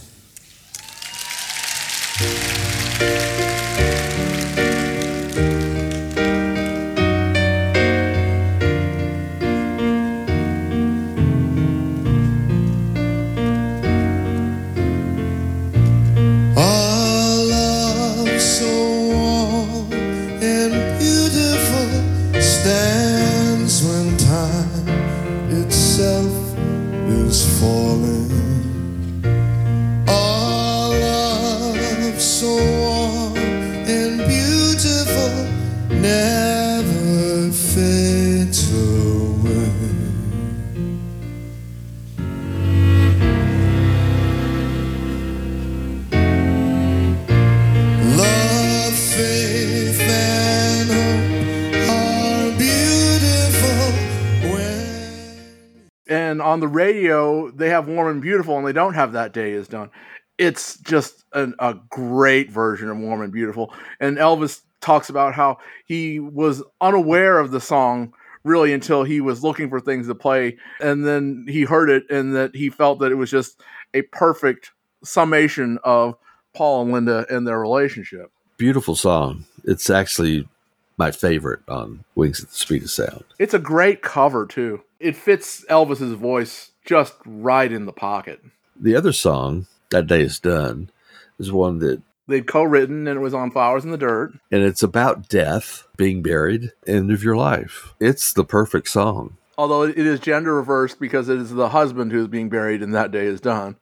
Radio they have warm and beautiful and they don't have that day is done it's just an, a great version of warm and beautiful and elvis talks about how he was unaware of the song really until he was looking for things to play and then he heard it and that he felt that it was just a perfect summation of paul and linda and their relationship Beautiful song. It's actually my favorite on Wings at the Speed of Sound. it's a great cover too it fits elvis's voice just right in the pocket The other song, That Day Is Done, is one that, they'd co-written and it was on flowers in the dirt and it's about death, being buried, end of your life. It's the perfect song. although it is gender reversed because it is the husband who's being buried and that day is done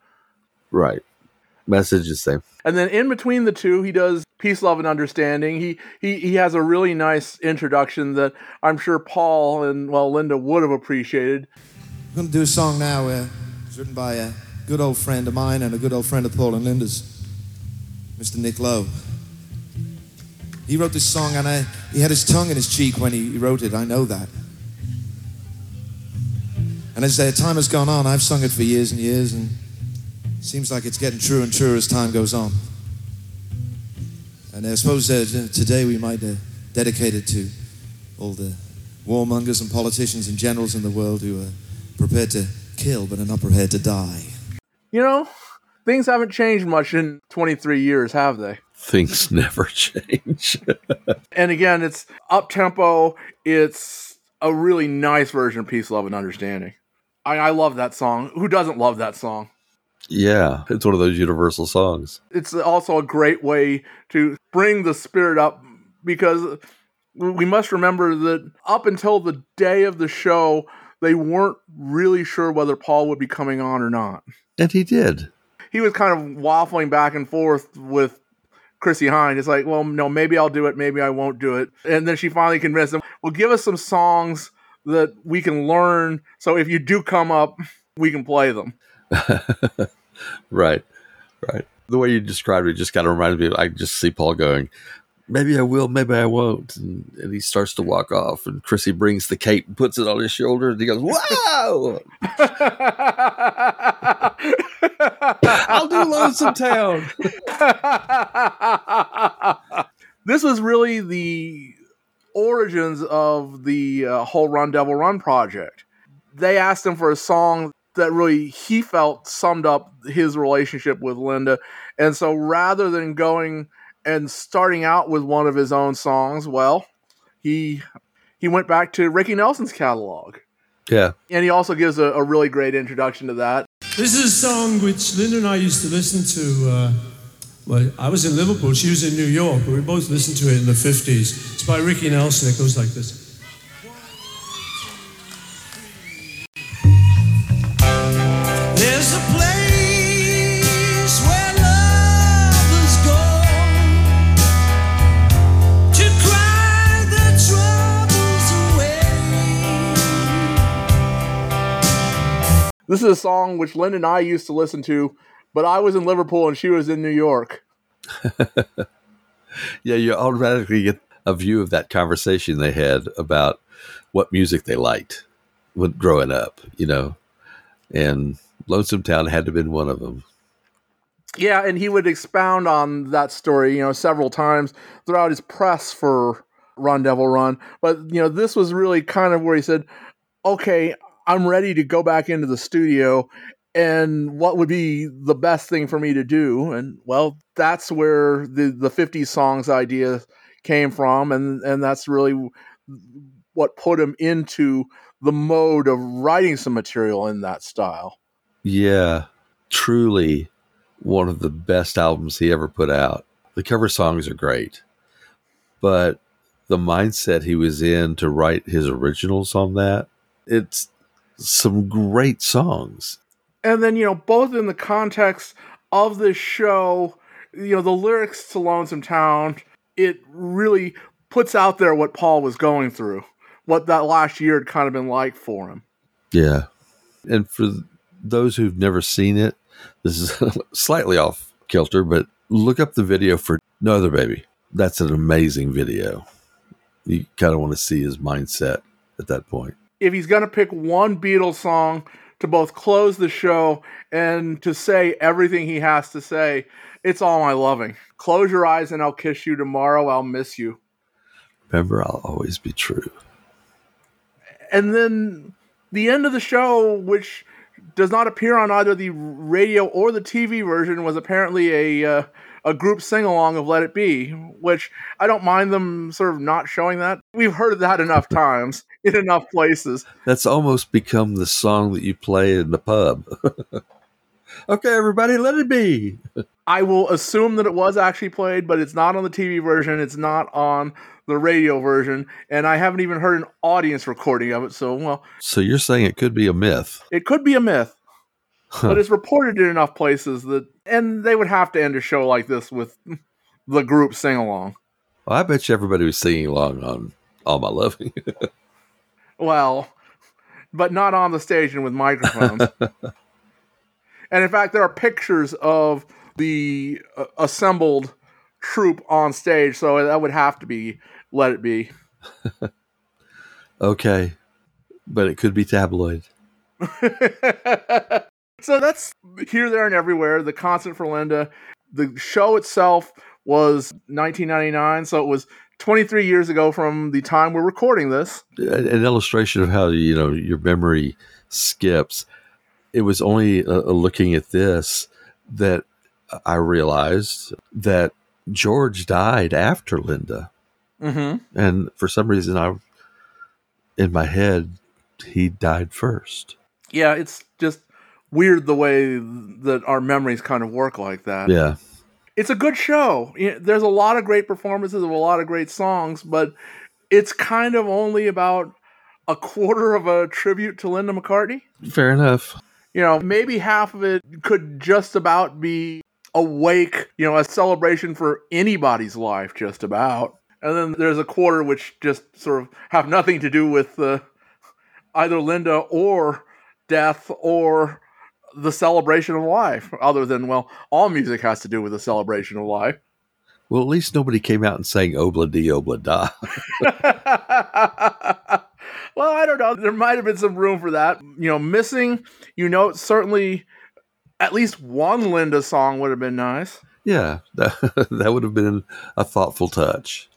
Right. Message is same. and then in between the two he does peace love and understanding he he, he has a really nice introduction that i'm sure paul and well linda would have appreciated We're going to do a song now. Uh, it's written by a good old friend of mine and a good old friend of Paul and Linda's, Mr. Nick Lowe. He wrote this song, and I, he had his tongue in his cheek when he, he wrote it. I know that. And as uh, time has gone on, I've sung it for years and years, and it seems like it's getting truer and truer as time goes on. And I suppose uh, today we might uh, dedicate it to all the warmongers and politicians and generals in the world who are prepared to kill but are not prepared to die. you know things haven't changed much in 23 years have they Things never change. and again it's up tempo it's a really nice version of peace love and understanding I, I love that song who doesn't love that song yeah, it's one of those universal songs. it's also a great way to bring the spirit up because we must remember that up until the day of the show, they weren't really sure whether Paul would be coming on or not. And he did. He was kind of waffling back and forth with Chrissie Hynde. It's like, well, no, maybe I'll do it, maybe I won't do it. And then she finally convinced him, well, give us some songs that we can learn. So if you do come up, we can play them. right, right. The way you described it just kind of reminded me. Of, I just see Paul going, "Maybe I will, maybe I won't," and, and he starts to walk off. And Chrissie brings the cape and puts it on his shoulder, and he goes, "Wow, I'll do Lonesome Town." this was really the origins of the uh, whole Run Devil Run project. They asked him for a song that really he felt summed up his relationship with Linda. And so rather than going and starting out with one of his own songs, well, he he went back to Ricky Nelson's catalog. Yeah, And he also gives a, a really great introduction to that. This is a song which Linda and I used to listen to. Uh, well, I was in Liverpool, she was in New York, but we both listened to it in the 50s. It's by Ricky Nelson. It goes like this. This is a song which Lynn and I used to listen to, but I was in Liverpool and she was in New York. yeah. You automatically get a view of that conversation they had about what music they liked when growing up, you know, and Lonesome Town had to have been one of them. Yeah, and he would expound on that story, you know, several times throughout his press for Run Devil Run. But, you know, this was really kind of where he said, okay, I'm ready to go back into the studio. And what would be the best thing for me to do? And, well, that's where the, the 50s songs idea came from. And, and that's really what put him into the mode of writing some material in that style. Yeah, truly one of the best albums he ever put out. The cover songs are great, but the mindset he was in to write his originals on that, it's some great songs. And then, you know, both in the context of this show, you know, the lyrics to Lonesome Town, it really puts out there what Paul was going through, what that last year had kind of been like for him. Yeah. And for those who've never seen it, this is slightly off kilter, but look up the video for No Other Baby. That's an amazing video. You kind of want to see his mindset at that point. If he's going to pick one Beatles song to both close the show and to say everything he has to say, it's All My Loving. Close your eyes and I'll kiss you tomorrow. I'll miss you. Remember, I'll always be true. And then the end of the show, which does not appear on either the radio or the TV version, was apparently a uh, a group sing along of "Let It Be," which I don't mind them sort of not showing that. We've heard that enough times in enough places. That's almost become the song that you play in the pub. okay, everybody, let it be. I will assume that it was actually played, but it's not on the TV version. It's not on the radio version, and I haven't even heard an audience recording of it. So, well, So you're saying it could be a myth? it could be a myth, but it's reported in enough places that, and they would have to end a show like this with the group sing along. Well, I bet you everybody was singing along on All My Loving. Well, but not on the stage and with microphones. and in fact, there are pictures of the uh, assembled troupe on stage, so that would have to be "Let It Be." okay, but it could be tabloid. So that's here, there, and everywhere. The concert for Linda. The show itself was 1999, so it was 23 years ago from the time we're recording this. An an illustration of how you know your memory skips. It was only uh, looking at this that I realized that George died after Linda, Mm-hmm. and for some reason, I in my head he died first. Yeah, it's just weird the way that our memories kind of work like that. Yeah, It's a good show. There's a lot of great performances of a lot of great songs, but it's kind of only about a quarter of a tribute to Linda McCartney. fair enough. You know, maybe half of it could just about be a wake, you know, a celebration for anybody's life, just about. And then there's a quarter which just sort of have nothing to do with uh, either Linda or death or the celebration of life, other than, well, all music has to do with the celebration of life. Well, at least nobody came out and sang "Obla Di Obla Da." well, I don't know. There might have been some room for that. You know, missing, you know, certainly at least one Linda song would have been nice. yeah, that, that would have been a thoughtful touch.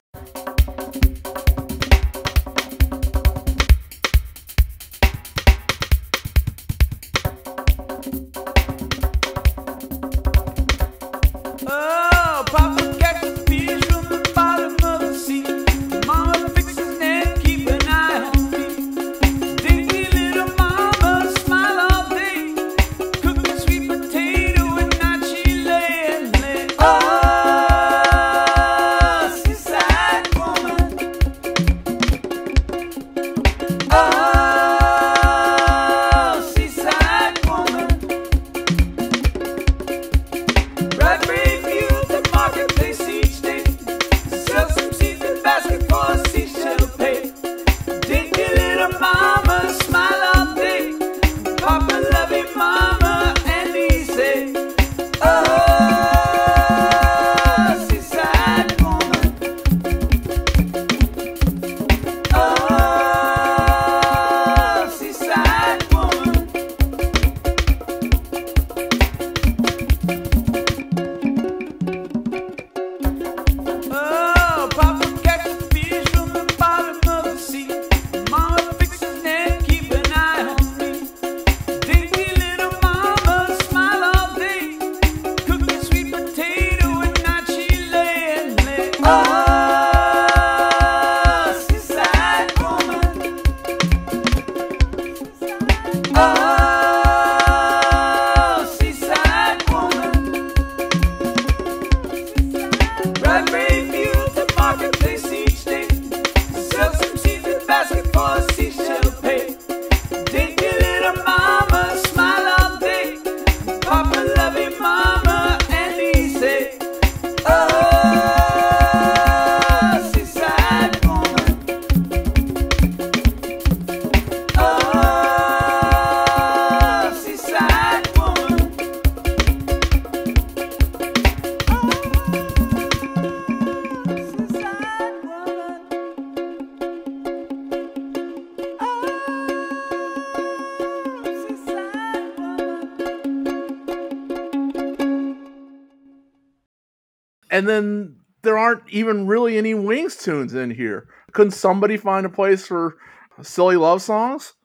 And then there aren't even really any Wings tunes in here. Couldn't somebody find a place for silly love songs?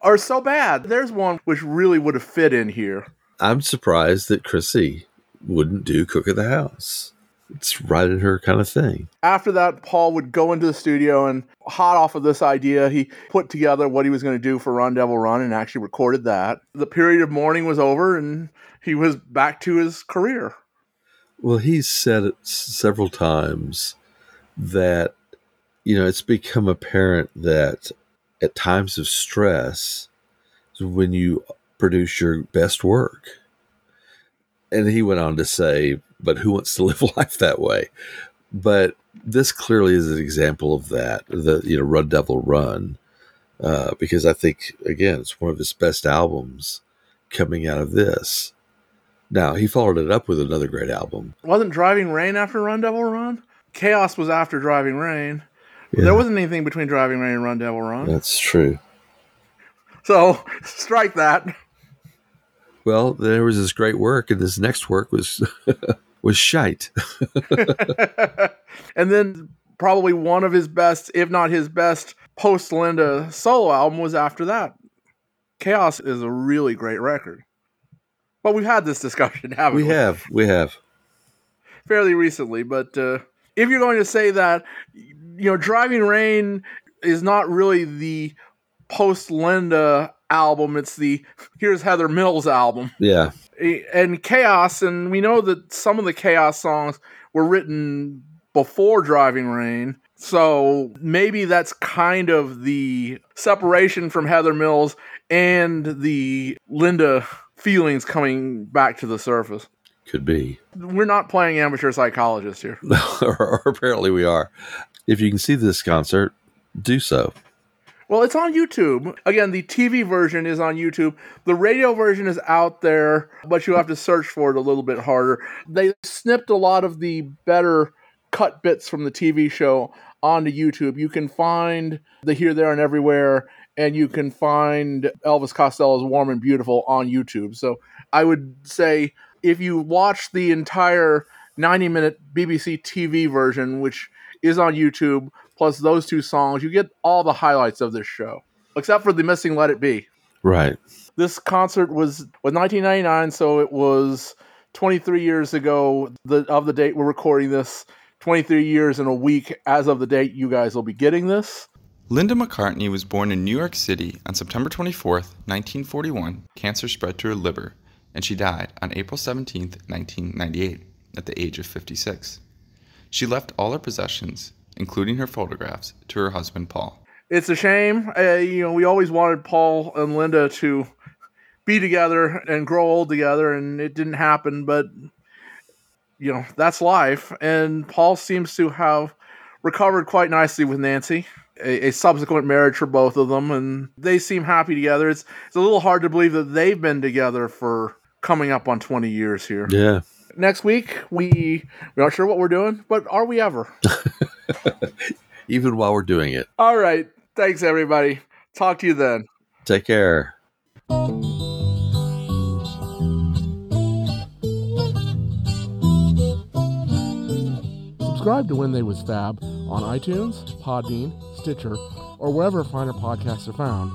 Are so bad. There's one which really would have fit in here. I'm surprised that Chrissie wouldn't do Cook of the House. It's right in her kind of thing. After that, Paul would go into the studio and, hot off of this idea, he put together what he was going to do for Run Devil Run and actually recorded that. The period of mourning was over and he was back to his career. Well, he's said it several times that, you know, it's become apparent that at times of stress is when you produce your best work. And he went on to say, but who wants to live life that way? But this clearly is an example of that, the, you know, Run Devil Run, uh, because I think, again, it's one of his best albums coming out of this. Now, he followed it up with another great album. Wasn't Driving Rain after Run Devil Run? Chaos was after Driving Rain. Yeah. There wasn't anything between Driving Rain and Run Devil Run. That's true. So strike that. Well, there was this great work, and this next work was was shite. and then probably one of his best, if not his best, post Linda solo album was after that. Chaos is a really great record. But we've had this discussion, haven't we? we have, we have. fairly recently. But uh, if you're going to say that, you know, Driving Rain is not really the post Linda album, it's the Here's Heather Mills album. Yeah, And Chaos, and we know that some of the Chaos songs were written before Driving Rain. So maybe that's kind of the separation from Heather Mills and the Linda feelings coming back to the surface. could be. We're not playing amateur psychologists here. or apparently, we are. If you can see this concert, do so. Well, it's on YouTube. Again, the TV version is on YouTube. The radio version is out there, but you have to search for it a little bit harder. They snipped a lot of the better cut bits from the TV show onto YouTube. You can find the Here, There, and Everywhere, and you can find Elvis Costello's Warm and Beautiful on YouTube. So I would say if you watch the entire 90 minute BBC TV version, which is on YouTube, plus those two songs, you get all the highlights of this show, except for the missing Let It Be. Right. This concert was was 1999, so it was 23 years ago the, of the date we're recording this. 23 years in a week as of the date you guys will be getting this. Linda McCartney was born in New York City on September 24, 1941. Cancer spread to her liver, and she died on April 17, 1998, at the age of 56. She left all her possessions, including her photographs, to her husband Paul. It's a shame. Uh, you know, we always wanted Paul and Linda to be together and grow old together, and it didn't happen. But you know, that's life. And Paul seems to have recovered quite nicely with Nancy. A, a subsequent marriage for both of them, and they seem happy together. It's it's a little hard to believe that they've been together for coming up on twenty years here. Yeah. Next week, we we're not sure what we're doing, but are we ever? Even while we're doing it. All right. Thanks, everybody. Talk to you then. Take care. Subscribe to When They Was Fab on iTunes, Podbean, Stitcher, or wherever finer podcasts are found.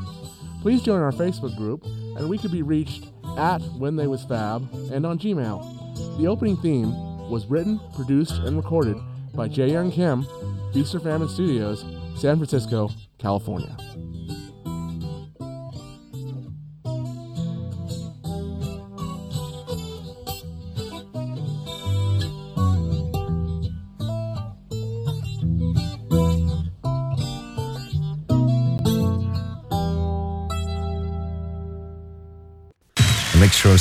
Please join our Facebook group, and we could be reached at When They Was Fab and on Gmail. The opening theme was written, produced, and recorded by Jae Young Kim, Feast or Famine Studios, San Francisco, California.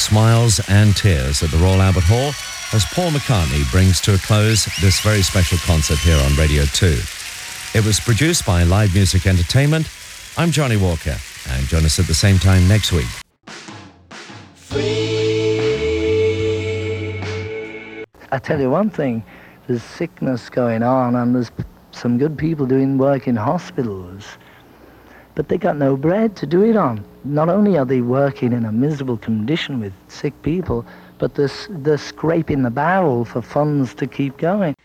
Smiles and tears at the Royal Albert Hall as Paul McCartney brings to a close this very special concert here on Radio 2. It was produced by Live Music Entertainment. I'm Johnnie Walker, and join us at the same time next week. I tell you one thing, there's sickness going on and there's some good people doing work in hospitals, but they got no bread to do it on. Not only are they working in a miserable condition with sick people, but they're, they're scraping the barrel for funds to keep going.